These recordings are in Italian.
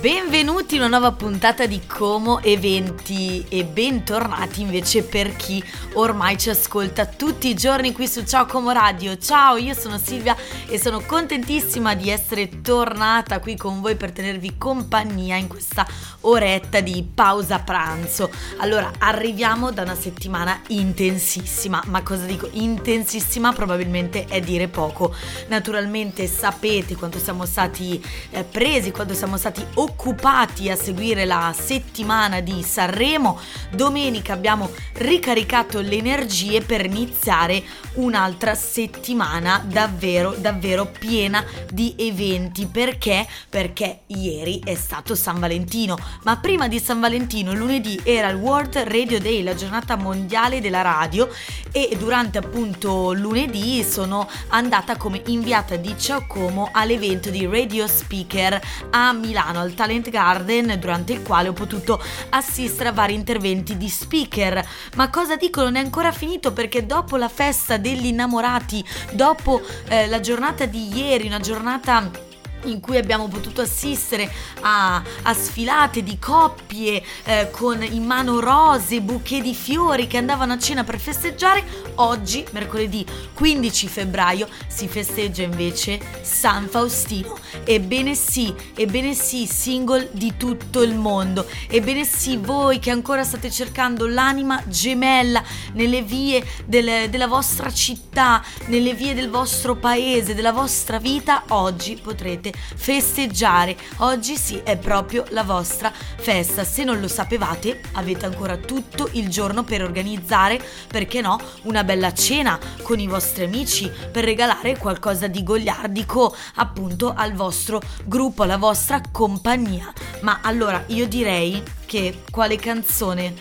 Benvenuti in una nuova puntata di Como Eventi e bentornati invece per chi ormai ci ascolta tutti i giorni qui su Ciao Como Radio. Ciao, io sono Silvia e sono contentissima di essere tornata qui con voi per tenervi compagnia in questa oretta di pausa pranzo. Allora, arriviamo da una settimana intensissima, ma cosa dico? Intensissima probabilmente è dire poco. Naturalmente sapete quanto siamo stati eh, presi, quanto siamo stati occupati occupati a seguire la settimana di Sanremo. Domenica abbiamo ricaricato le energie per iniziare un'altra settimana davvero davvero piena di eventi. Perché? Perché ieri è stato San Valentino, ma prima di San Valentino lunedì era il World Radio Day, la giornata mondiale della radio e durante appunto lunedì sono andata come inviata di Giacomo all'evento di Radio Speaker a Milano al Talent Garden durante il quale ho potuto assistere a vari interventi di speaker. Ma cosa dico? Non è ancora finito perché dopo la festa degli innamorati, dopo eh, la giornata di ieri, una giornata in cui abbiamo potuto assistere a, a sfilate di coppie eh, con in mano rose, bouquet di fiori che andavano a cena per festeggiare, oggi, mercoledì 15 febbraio, si festeggia invece San Faustino. Ebbene sì, ebbene sì, single di tutto il mondo. Ebbene sì, voi che ancora state cercando l'anima gemella nelle vie del, della vostra città, nelle vie del vostro paese, della vostra vita, oggi potrete festeggiare. Oggi sì, è proprio la vostra festa. Se non lo sapevate, avete ancora tutto il giorno per organizzare, perché no, una bella cena con i vostri amici per regalare qualcosa di gogliardico appunto al vostro gruppo, alla vostra compagnia. Ma allora io direi che quale canzone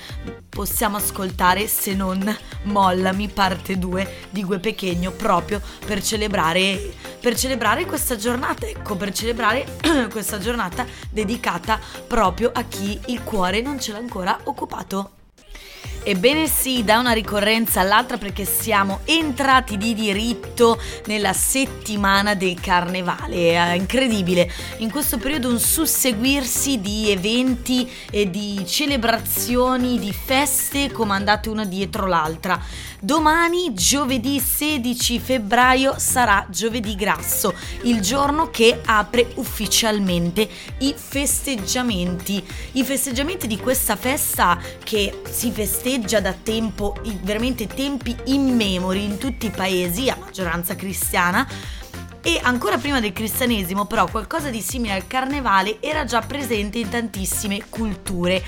possiamo ascoltare se non Mollami parte 2 di Gue Pechegno proprio per celebrare, per celebrare questa giornata, ecco, per celebrare questa giornata dedicata proprio a chi il cuore non ce l'ha ancora occupato. Ebbene sì, da una ricorrenza all'altra perché siamo entrati di diritto nella settimana del carnevale. È incredibile, in questo periodo un susseguirsi di eventi e di celebrazioni, di feste comandate una dietro l'altra. Domani, giovedì 16 febbraio, sarà giovedì grasso, il giorno che apre ufficialmente i festeggiamenti. I festeggiamenti di questa festa che si festeggia da tempo, veramente tempi immemori in tutti i paesi, a maggioranza cristiana, e ancora prima del cristianesimo però qualcosa di simile al carnevale era già presente in tantissime culture.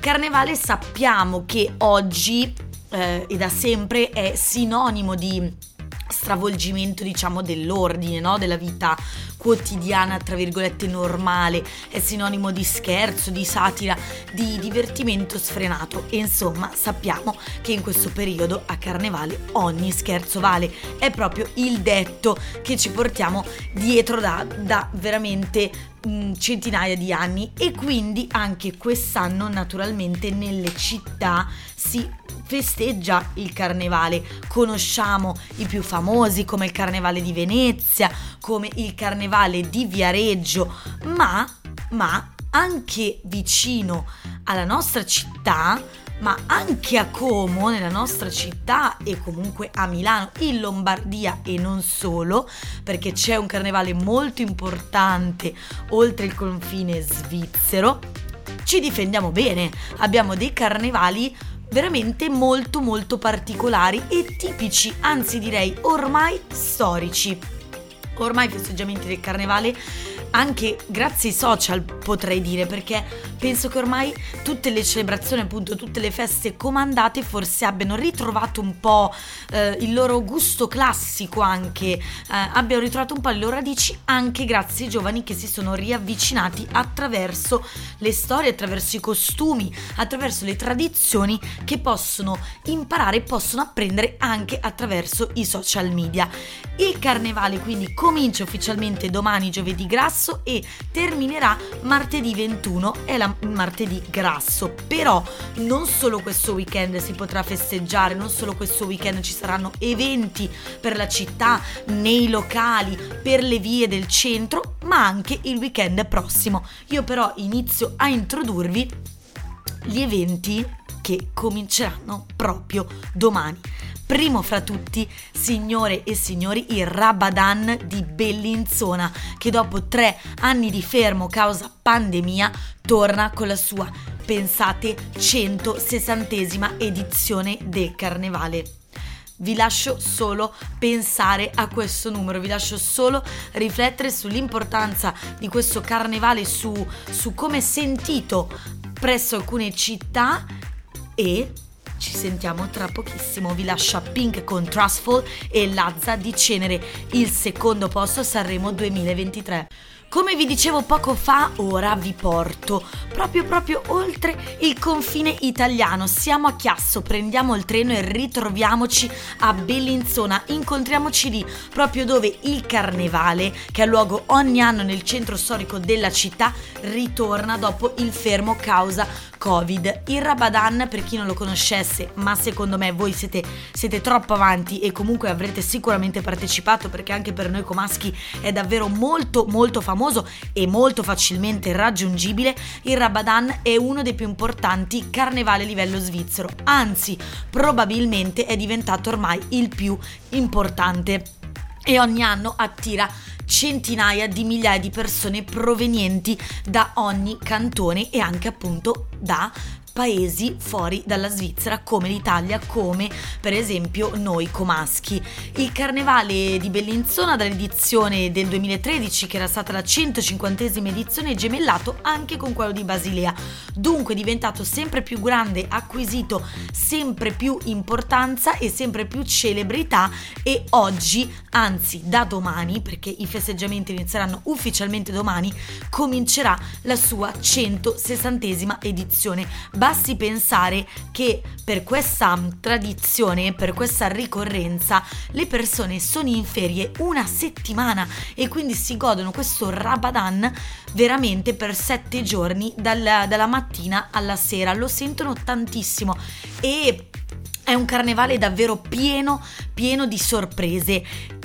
Carnevale sappiamo che oggi eh, e da sempre è sinonimo di stravolgimento diciamo dell'ordine, no? della vita quotidiana, tra virgolette normale, è sinonimo di scherzo, di satira, di divertimento sfrenato. E insomma sappiamo che in questo periodo a carnevale ogni scherzo vale, è proprio il detto che ci portiamo dietro da, da veramente mm, centinaia di anni. E quindi anche quest'anno naturalmente nelle città si festeggia il carnevale. Conosciamo i più famosi come il carnevale di Venezia, come il carnevale di Viareggio, ma, ma anche vicino alla nostra città, ma anche a Como, nella nostra città e comunque a Milano, in Lombardia e non solo, perché c'è un carnevale molto importante oltre il confine svizzero, ci difendiamo bene. Abbiamo dei carnevali veramente molto molto particolari e tipici, anzi direi ormai storici. Ormai i festeggiamenti del carnevale anche grazie ai social potrei dire perché penso che ormai tutte le celebrazioni appunto tutte le feste comandate forse abbiano ritrovato un po' eh, il loro gusto classico anche eh, abbiano ritrovato un po' le loro radici anche grazie ai giovani che si sono riavvicinati attraverso le storie attraverso i costumi attraverso le tradizioni che possono imparare possono apprendere anche attraverso i social media. Il carnevale quindi comincia ufficialmente domani giovedì grasso Grasso e terminerà martedì 21, è la martedì grasso. Però non solo questo weekend si potrà festeggiare, non solo questo weekend ci saranno eventi per la città, nei locali, per le vie del centro, ma anche il weekend prossimo. Io però inizio a introdurvi gli eventi che cominceranno proprio domani. Primo fra tutti, signore e signori, il Rabadan di Bellinzona, che dopo tre anni di fermo causa pandemia torna con la sua, pensate, 160esima edizione del Carnevale. Vi lascio solo pensare a questo numero, vi lascio solo riflettere sull'importanza di questo carnevale, su, su come è sentito presso alcune città e ci sentiamo tra pochissimo. Vi lascia Pink con Trustful e Lazza di Cenere, il secondo posto a Sanremo 2023. Come vi dicevo poco fa, ora vi porto proprio proprio oltre il confine italiano. Siamo a Chiasso, prendiamo il treno e ritroviamoci a Bellinzona. Incontriamoci lì, proprio dove il carnevale, che ha luogo ogni anno nel centro storico della città, ritorna dopo il fermo causa Covid. Il Rabadan, per chi non lo conoscesse, ma secondo me voi siete, siete troppo avanti e comunque avrete sicuramente partecipato perché anche per noi comaschi è davvero molto molto famoso e molto facilmente raggiungibile, il Rabadan è uno dei più importanti carnevali a livello svizzero, anzi probabilmente è diventato ormai il più importante e ogni anno attira centinaia di migliaia di persone provenienti da ogni cantone e anche appunto da paesi fuori dalla Svizzera come l'Italia, come per esempio noi comaschi. Il carnevale di Bellinzona dall'edizione del 2013, che era stata la 150esima edizione, è gemellato anche con quello di Basilea. Dunque è diventato sempre più grande, acquisito sempre più importanza e sempre più celebrità e oggi, anzi da domani, perché i festeggiamenti inizieranno ufficialmente domani, comincerà la sua 160esima edizione basti pensare che per questa tradizione, per questa ricorrenza, le persone sono in ferie una settimana e quindi si godono questo Rabadan veramente per sette giorni dalla, dalla mattina alla sera. Lo sentono tantissimo e è un carnevale davvero pieno, pieno di sorprese.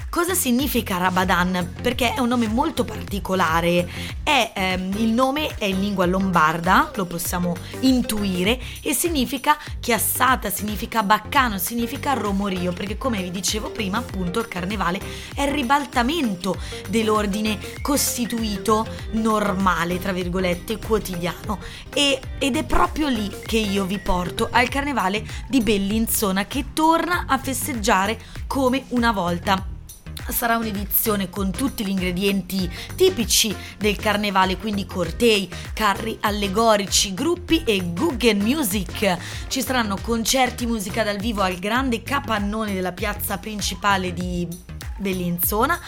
Cosa significa Rabadan? Perché è un nome molto particolare. È, ehm, il nome è in lingua lombarda, lo possiamo intuire, e significa chiassata, significa baccano, significa romorio, perché come vi dicevo prima, appunto, il carnevale è il ribaltamento dell'ordine costituito normale, tra virgolette, quotidiano. E, ed è proprio lì che io vi porto al carnevale di Bellinzona, che torna a festeggiare come una volta sarà un'edizione con tutti gli ingredienti tipici del carnevale, quindi cortei, carri allegorici, gruppi e Guggen Music. Ci saranno concerti, musica dal vivo al grande capannone della piazza principale di Bellinzona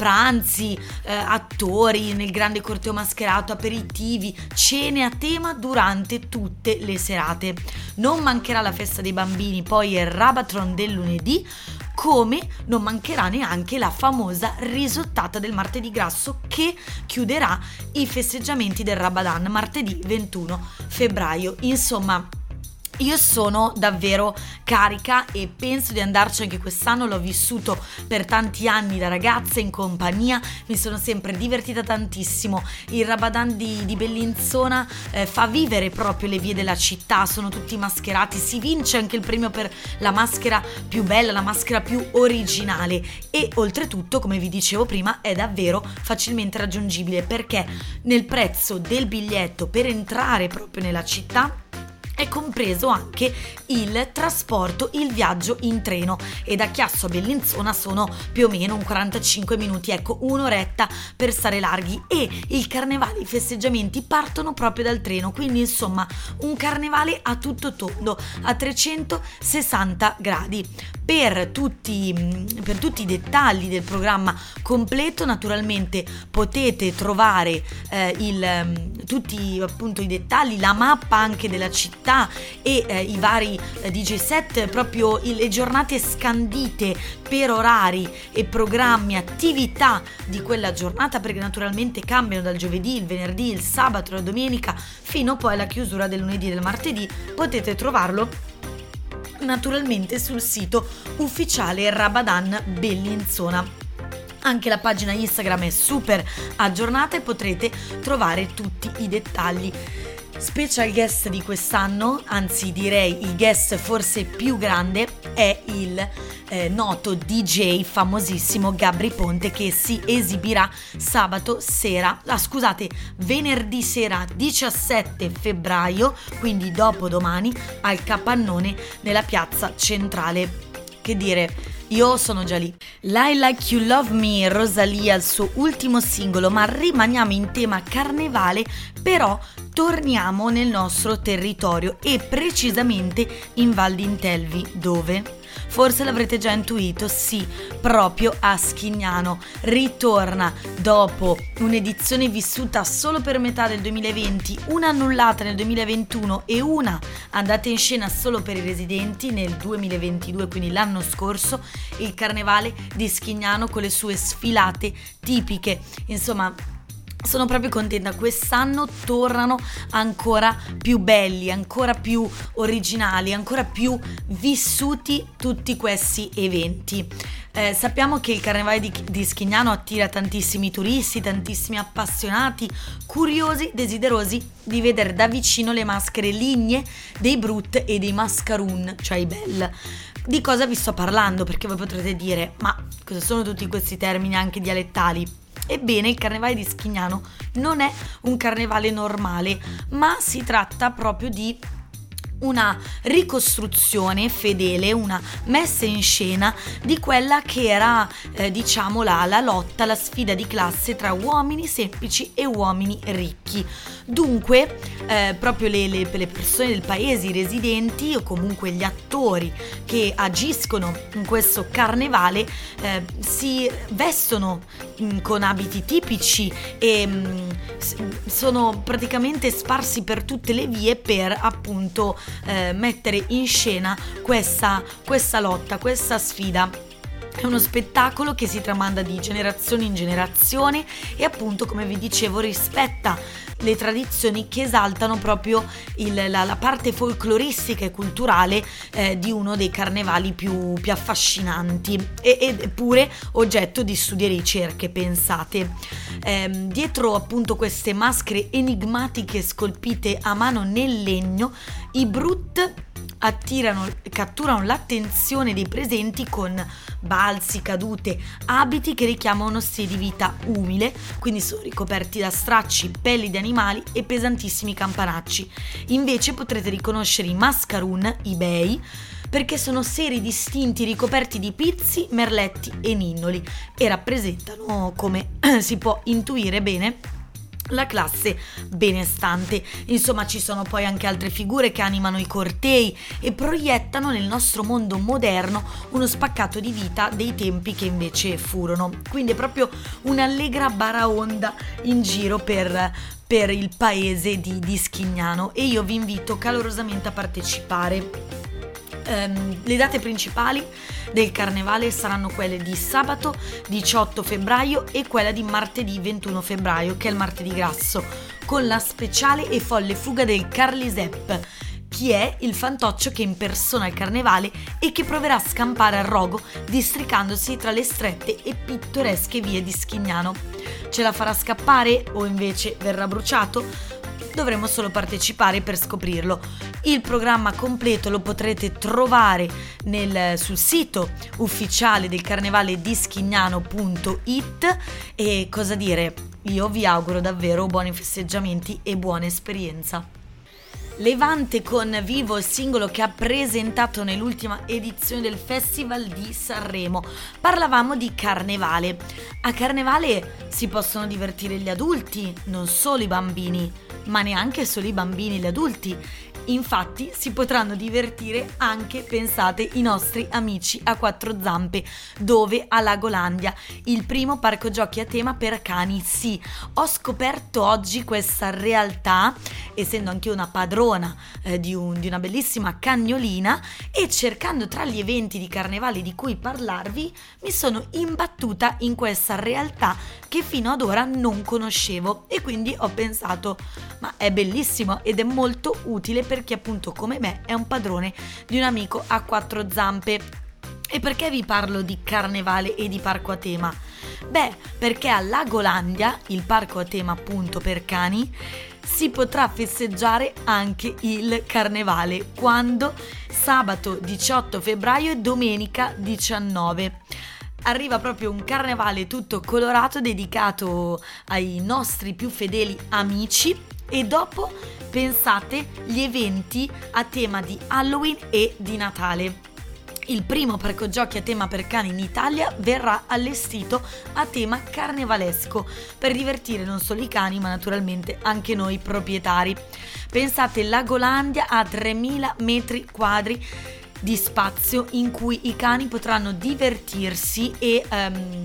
pranzi, eh, attori nel grande corteo mascherato, aperitivi, cene a tema durante tutte le serate. Non mancherà la festa dei bambini, poi il Rabatron del lunedì, come non mancherà neanche la famosa risottata del martedì grasso che chiuderà i festeggiamenti del Rabadan martedì 21 febbraio. Insomma, io sono davvero carica e penso di andarci anche quest'anno, l'ho vissuto per tanti anni da ragazza in compagnia, mi sono sempre divertita tantissimo. Il Rabadan di, di Bellinzona eh, fa vivere proprio le vie della città, sono tutti mascherati, si vince anche il premio per la maschera più bella, la maschera più originale. E oltretutto, come vi dicevo prima, è davvero facilmente raggiungibile perché nel prezzo del biglietto per entrare proprio nella città è compreso anche il trasporto, il viaggio in treno e da Chiasso a Bellinzona sono più o meno un 45 minuti, ecco un'oretta per stare larghi e il carnevale, i festeggiamenti partono proprio dal treno, quindi insomma un carnevale a tutto tondo, a 360 gradi. Per tutti, per tutti i dettagli del programma completo naturalmente potete trovare eh, il, tutti appunto i dettagli, la mappa anche della città e eh, i vari eh, DJ set, proprio le giornate scandite per orari e programmi, attività di quella giornata perché naturalmente cambiano dal giovedì, il venerdì, il sabato, la domenica fino poi alla chiusura del lunedì e del martedì. Potete trovarlo naturalmente sul sito ufficiale Rabadan Bellinzona. Anche la pagina Instagram è super aggiornata e potrete trovare tutti i dettagli. Special guest di quest'anno, anzi direi il guest forse più grande, è il eh, noto DJ famosissimo Gabri Ponte che si esibirà sabato sera, ah, scusate, venerdì sera 17 febbraio, quindi dopodomani, al Capannone nella piazza centrale. Che dire, io sono già lì. Lie Like You Love Me, Rosalia, il suo ultimo singolo, ma rimaniamo in tema carnevale, però torniamo nel nostro territorio e precisamente in Val d'Intelvi, dove? Forse l'avrete già intuito, sì, proprio a Schignano. Ritorna dopo un'edizione vissuta solo per metà del 2020, una annullata nel 2021 e una andata in scena solo per i residenti nel 2022, quindi l'anno scorso, il carnevale di Schignano con le sue sfilate tipiche. Insomma, sono proprio contenta, quest'anno tornano ancora più belli, ancora più originali, ancora più vissuti tutti questi eventi. Eh, sappiamo che il carnevale di, di, Schignano attira tantissimi turisti, tantissimi appassionati, curiosi, desiderosi di vedere da vicino le maschere lignee dei Brut e dei Mascaroon, cioè i Bell. Di cosa vi sto parlando? Perché voi potrete dire, ma cosa sono tutti questi termini anche dialettali? Ebbene, il carnevale di Schignano non è un carnevale normale, ma si tratta proprio di una ricostruzione fedele, una messa in scena di quella che era, eh, diciamo, la, la, lotta, la sfida di classe tra uomini semplici e uomini ricchi. Dunque, eh, proprio le, le, le, persone del paese, i residenti o comunque gli attori che agiscono in questo carnevale eh, si vestono con abiti tipici e mm, sono praticamente sparsi per tutte le vie per appunto eh, mettere in scena questa, questa lotta, questa sfida. È uno spettacolo che si tramanda di generazione in generazione e appunto, come vi dicevo, rispetta le tradizioni che esaltano proprio il, la, la, parte folcloristica e culturale eh, di uno dei carnevali più, più affascinanti e, eppure oggetto di studi e ricerche, pensate. Eh, dietro appunto queste maschere enigmatiche scolpite a mano nel legno, i Brut attirano, catturano l'attenzione dei presenti con balzi, cadute, abiti che richiamano uno stile di vita umile, quindi sono ricoperti da stracci, pelli di animali e pesantissimi campanacci. Invece potrete riconoscere i mascaroon, i bei, perché sono seri distinti ricoperti di pizzi, merletti e ninnoli e rappresentano, come si può intuire bene, la classe benestante. Insomma, ci sono poi anche altre figure che animano i cortei e proiettano nel nostro mondo moderno uno spaccato di vita dei tempi che invece furono. Quindi è proprio un'allegra baraonda in giro per, per il paese di, di Schignano e io vi invito calorosamente a partecipare. Um, le date principali del carnevale saranno quelle di sabato 18 febbraio e quella di martedì 21 febbraio, che è il martedì grasso, con la speciale e folle fuga del Carlisepp chi è il fantoccio che impersona il carnevale e che proverà a scampare al rogo districandosi tra le strette e pittoresche vie di Schignano. Ce la farà scappare o invece verrà bruciato? Dovremo solo partecipare per scoprirlo. Il programma completo lo potrete trovare nel, sul sito ufficiale del carnevale di schignano.it e cosa dire, io vi auguro davvero buoni festeggiamenti e buona esperienza. Levante con Vivo, il singolo che ha presentato nell'ultima edizione del Festival di Sanremo. Parlavamo di carnevale. A carnevale si possono divertire gli adulti, non solo i bambini ma neanche solo i bambini e gli adulti. Infatti si potranno divertire anche, pensate, i nostri amici a quattro zampe, dove? A Lagolandia, il primo parco giochi a tema per cani. Sì, ho scoperto oggi questa realtà, essendo anche una padrona eh, di, un, di una bellissima cagnolina, e cercando tra gli eventi di carnevale di cui parlarvi, mi sono imbattuta in questa realtà che fino ad ora non conoscevo. E quindi ho pensato, ma è bellissimo ed è molto utile per chi appunto come me è un padrone di un amico a quattro zampe. E perché vi parlo di carnevale e di parco a tema? Beh, perché a Lagolandia, il parco a tema appunto per cani, si potrà festeggiare anche il carnevale quando sabato 18 febbraio e domenica 19 arriva proprio un carnevale tutto colorato dedicato ai nostri più fedeli amici e dopo pensate gli eventi a tema di Halloween e di Natale. Il primo parco giochi a tema per cani in Italia verrà allestito a tema carnevalesco per divertire non solo i cani ma naturalmente anche noi proprietari. Pensate Lagolandia a 3000 metri quadri di spazio in cui i cani potranno divertirsi e um,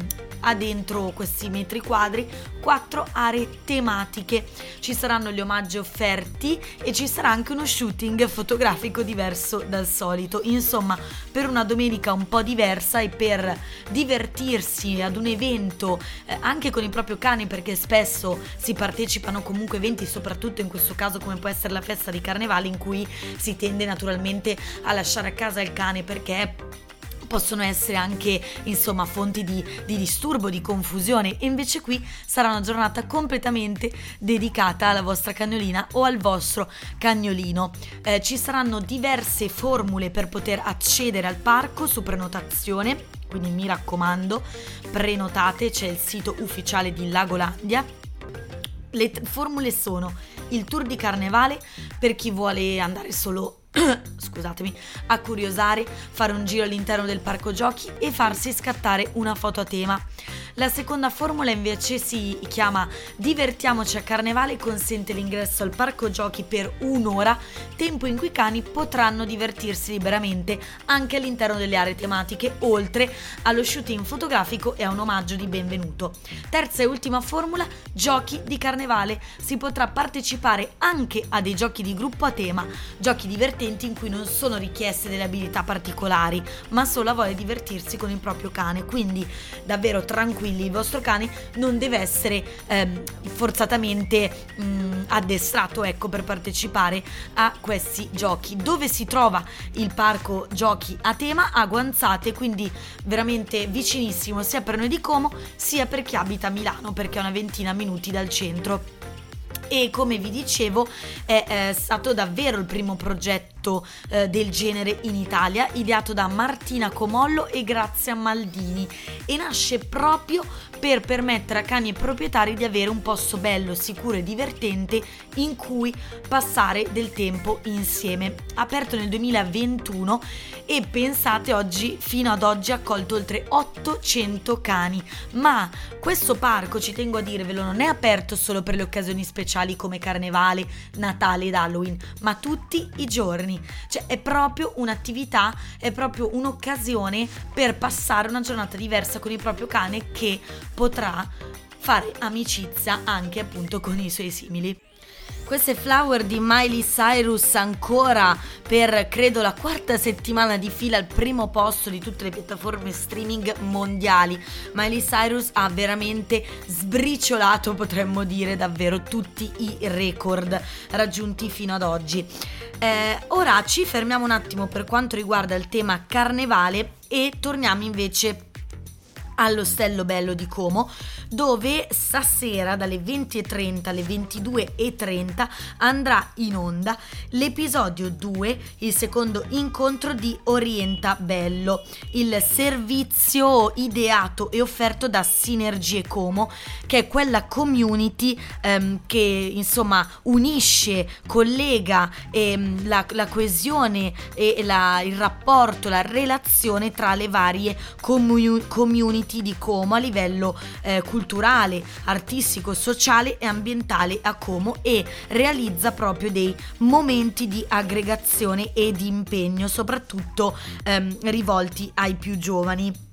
ha dentro questi metri quadri quattro aree tematiche. Ci saranno gli omaggi offerti e ci sarà anche uno shooting fotografico diverso dal solito. Insomma, per una domenica un po' diversa e per divertirsi ad un evento eh, anche con il proprio cane perché spesso si partecipano comunque eventi, soprattutto in questo caso come può essere la festa di carnevale in cui si tende naturalmente a lasciare a casa il cane perché possono essere anche insomma fonti di, di, disturbo, di confusione e invece qui sarà una giornata completamente dedicata alla vostra cagnolina o al vostro cagnolino. Eh, ci saranno diverse formule per poter accedere al parco su prenotazione, quindi mi raccomando prenotate, c'è il sito ufficiale di Lagolandia. Le t- formule sono il tour di carnevale per chi vuole andare solo scusatemi, a curiosare, fare un giro all'interno del parco giochi e farsi scattare una foto a tema. La seconda formula invece si chiama Divertiamoci a Carnevale e consente l'ingresso al parco giochi per un'ora, tempo in cui i cani potranno divertirsi liberamente anche all'interno delle aree tematiche, oltre allo shooting fotografico e a un omaggio di benvenuto. Terza e ultima formula, Giochi di Carnevale. Si potrà partecipare anche a dei giochi di gruppo a tema, giochi divertenti in cui non sono richieste delle abilità particolari, ma solo a voglia di divertirsi con il proprio cane. Quindi davvero tranquillo tranquilli, il vostro cane non deve essere ehm, forzatamente mh, mm, addestrato ecco, per partecipare a questi giochi. Dove si trova il parco giochi a tema? A Guanzate, quindi veramente vicinissimo sia per noi di Como sia per chi abita a Milano perché è una ventina minuti dal centro e come vi dicevo è, è stato davvero il primo progetto eh, del genere in Italia ideato da Martina Comollo e Grazia Maldini e nasce proprio per permettere a cani e proprietari di avere un posto bello, sicuro e divertente in cui passare del tempo insieme. Aperto nel 2021 e pensate oggi fino ad oggi ha accolto oltre 800 cani, ma questo parco ci tengo a dirvelo non è aperto solo per le occasioni speciali come Carnevale, Natale ed Halloween, ma tutti i giorni. Cioè è proprio un'attività, è proprio un'occasione per passare una giornata diversa con il proprio cane che potrà fare amicizia anche appunto con i suoi simili. Queste Flower di Miley Cyrus ancora per credo la quarta settimana di fila al primo posto di tutte le piattaforme streaming mondiali. Miley Cyrus ha veramente sbriciolato, potremmo dire davvero, tutti i record raggiunti fino ad oggi. Eh, ora ci fermiamo un attimo per quanto riguarda il tema carnevale e torniamo invece all'Ostello Bello di Como, dove stasera dalle 20.30 alle 22.30 andrà in onda l'episodio 2, il secondo incontro di Orienta Bello, il servizio ideato e offerto da Sinergie Como, che è quella community ehm, che insomma unisce, collega ehm, la, la, coesione e la, il rapporto, la relazione tra le varie comu- community eventi di Como a livello eh, culturale, artistico, sociale e ambientale a Como e realizza proprio dei momenti di aggregazione e di impegno, soprattutto ehm, rivolti ai più giovani.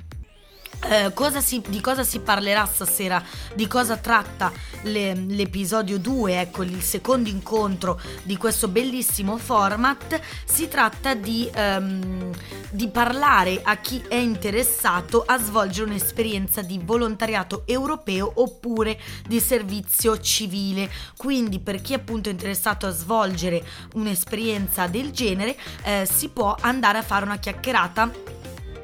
Eh, cosa si, di cosa si parlerà stasera? Di cosa tratta le, l'episodio 2, ecco il secondo incontro di questo bellissimo format? Si tratta di, um, di parlare a chi è interessato a svolgere un'esperienza di volontariato europeo oppure di servizio civile. Quindi per chi è appunto interessato a svolgere un'esperienza del genere eh, si può andare a fare una chiacchierata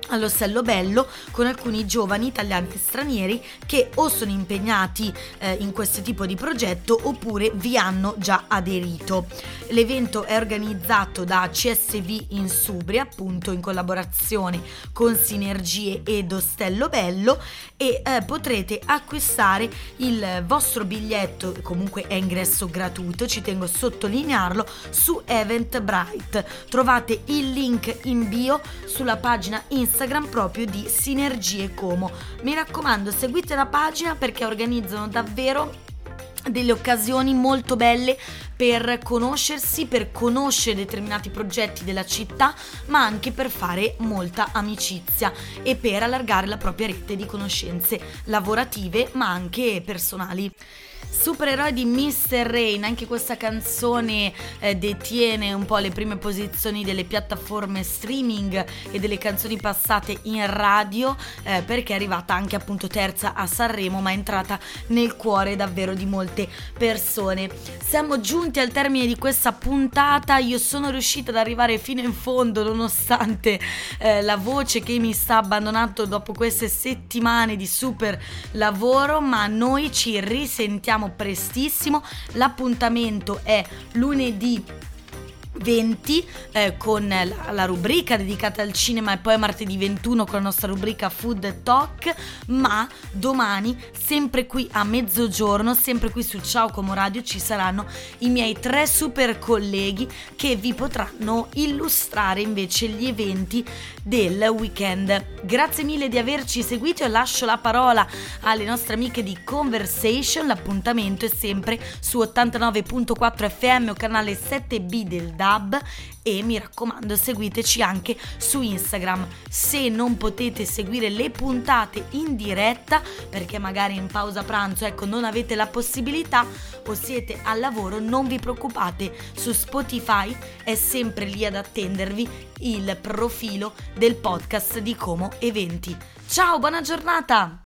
all'Ostello Bello con alcuni giovani italiani e stranieri che o sono impegnati eh, in questo tipo di progetto oppure vi hanno già aderito. L'evento è organizzato da CSV in Subria, appunto in collaborazione con Sinergie ed Ostello Bello e eh, potrete acquistare il vostro biglietto, comunque è ingresso gratuito, ci tengo a sottolinearlo, su Eventbrite. Trovate il link in bio sulla pagina Instagram Instagram proprio di Sinergie Como. Mi raccomando, seguite la pagina perché organizzano davvero delle occasioni molto belle per conoscersi, per conoscere determinati progetti della città, ma anche per fare molta amicizia e per allargare la propria rete di conoscenze lavorative, ma anche personali. Supereroi di Mr. Rain, anche questa canzone eh, detiene un po' le prime posizioni delle piattaforme streaming e delle canzoni passate in radio eh, perché è arrivata anche appunto terza a Sanremo ma è entrata nel cuore davvero di molte persone. Siamo giunti al termine di questa puntata, io sono riuscita ad arrivare fino in fondo nonostante eh, la voce che mi sta abbandonando dopo queste settimane di super lavoro ma noi ci risentiamo torniamo prestissimo. L'appuntamento è lunedì 20 eh, con la, la, rubrica dedicata al cinema e poi martedì 21 con la nostra rubrica Food Talk, ma domani sempre qui a mezzogiorno, sempre qui su Ciao Como Radio ci saranno i miei tre super colleghi che vi potranno illustrare invece gli eventi del weekend. Grazie mille di averci seguito e lascio la parola alle nostre amiche di Conversation, l'appuntamento è sempre su 89.4 FM o canale 7B del DA DAB e mi raccomando seguiteci anche su Instagram. Se non potete seguire le puntate in diretta perché magari in pausa pranzo ecco non avete la possibilità o siete al lavoro, non vi preoccupate, su Spotify è sempre lì ad attendervi il profilo del podcast di Como Eventi. Ciao, buona giornata!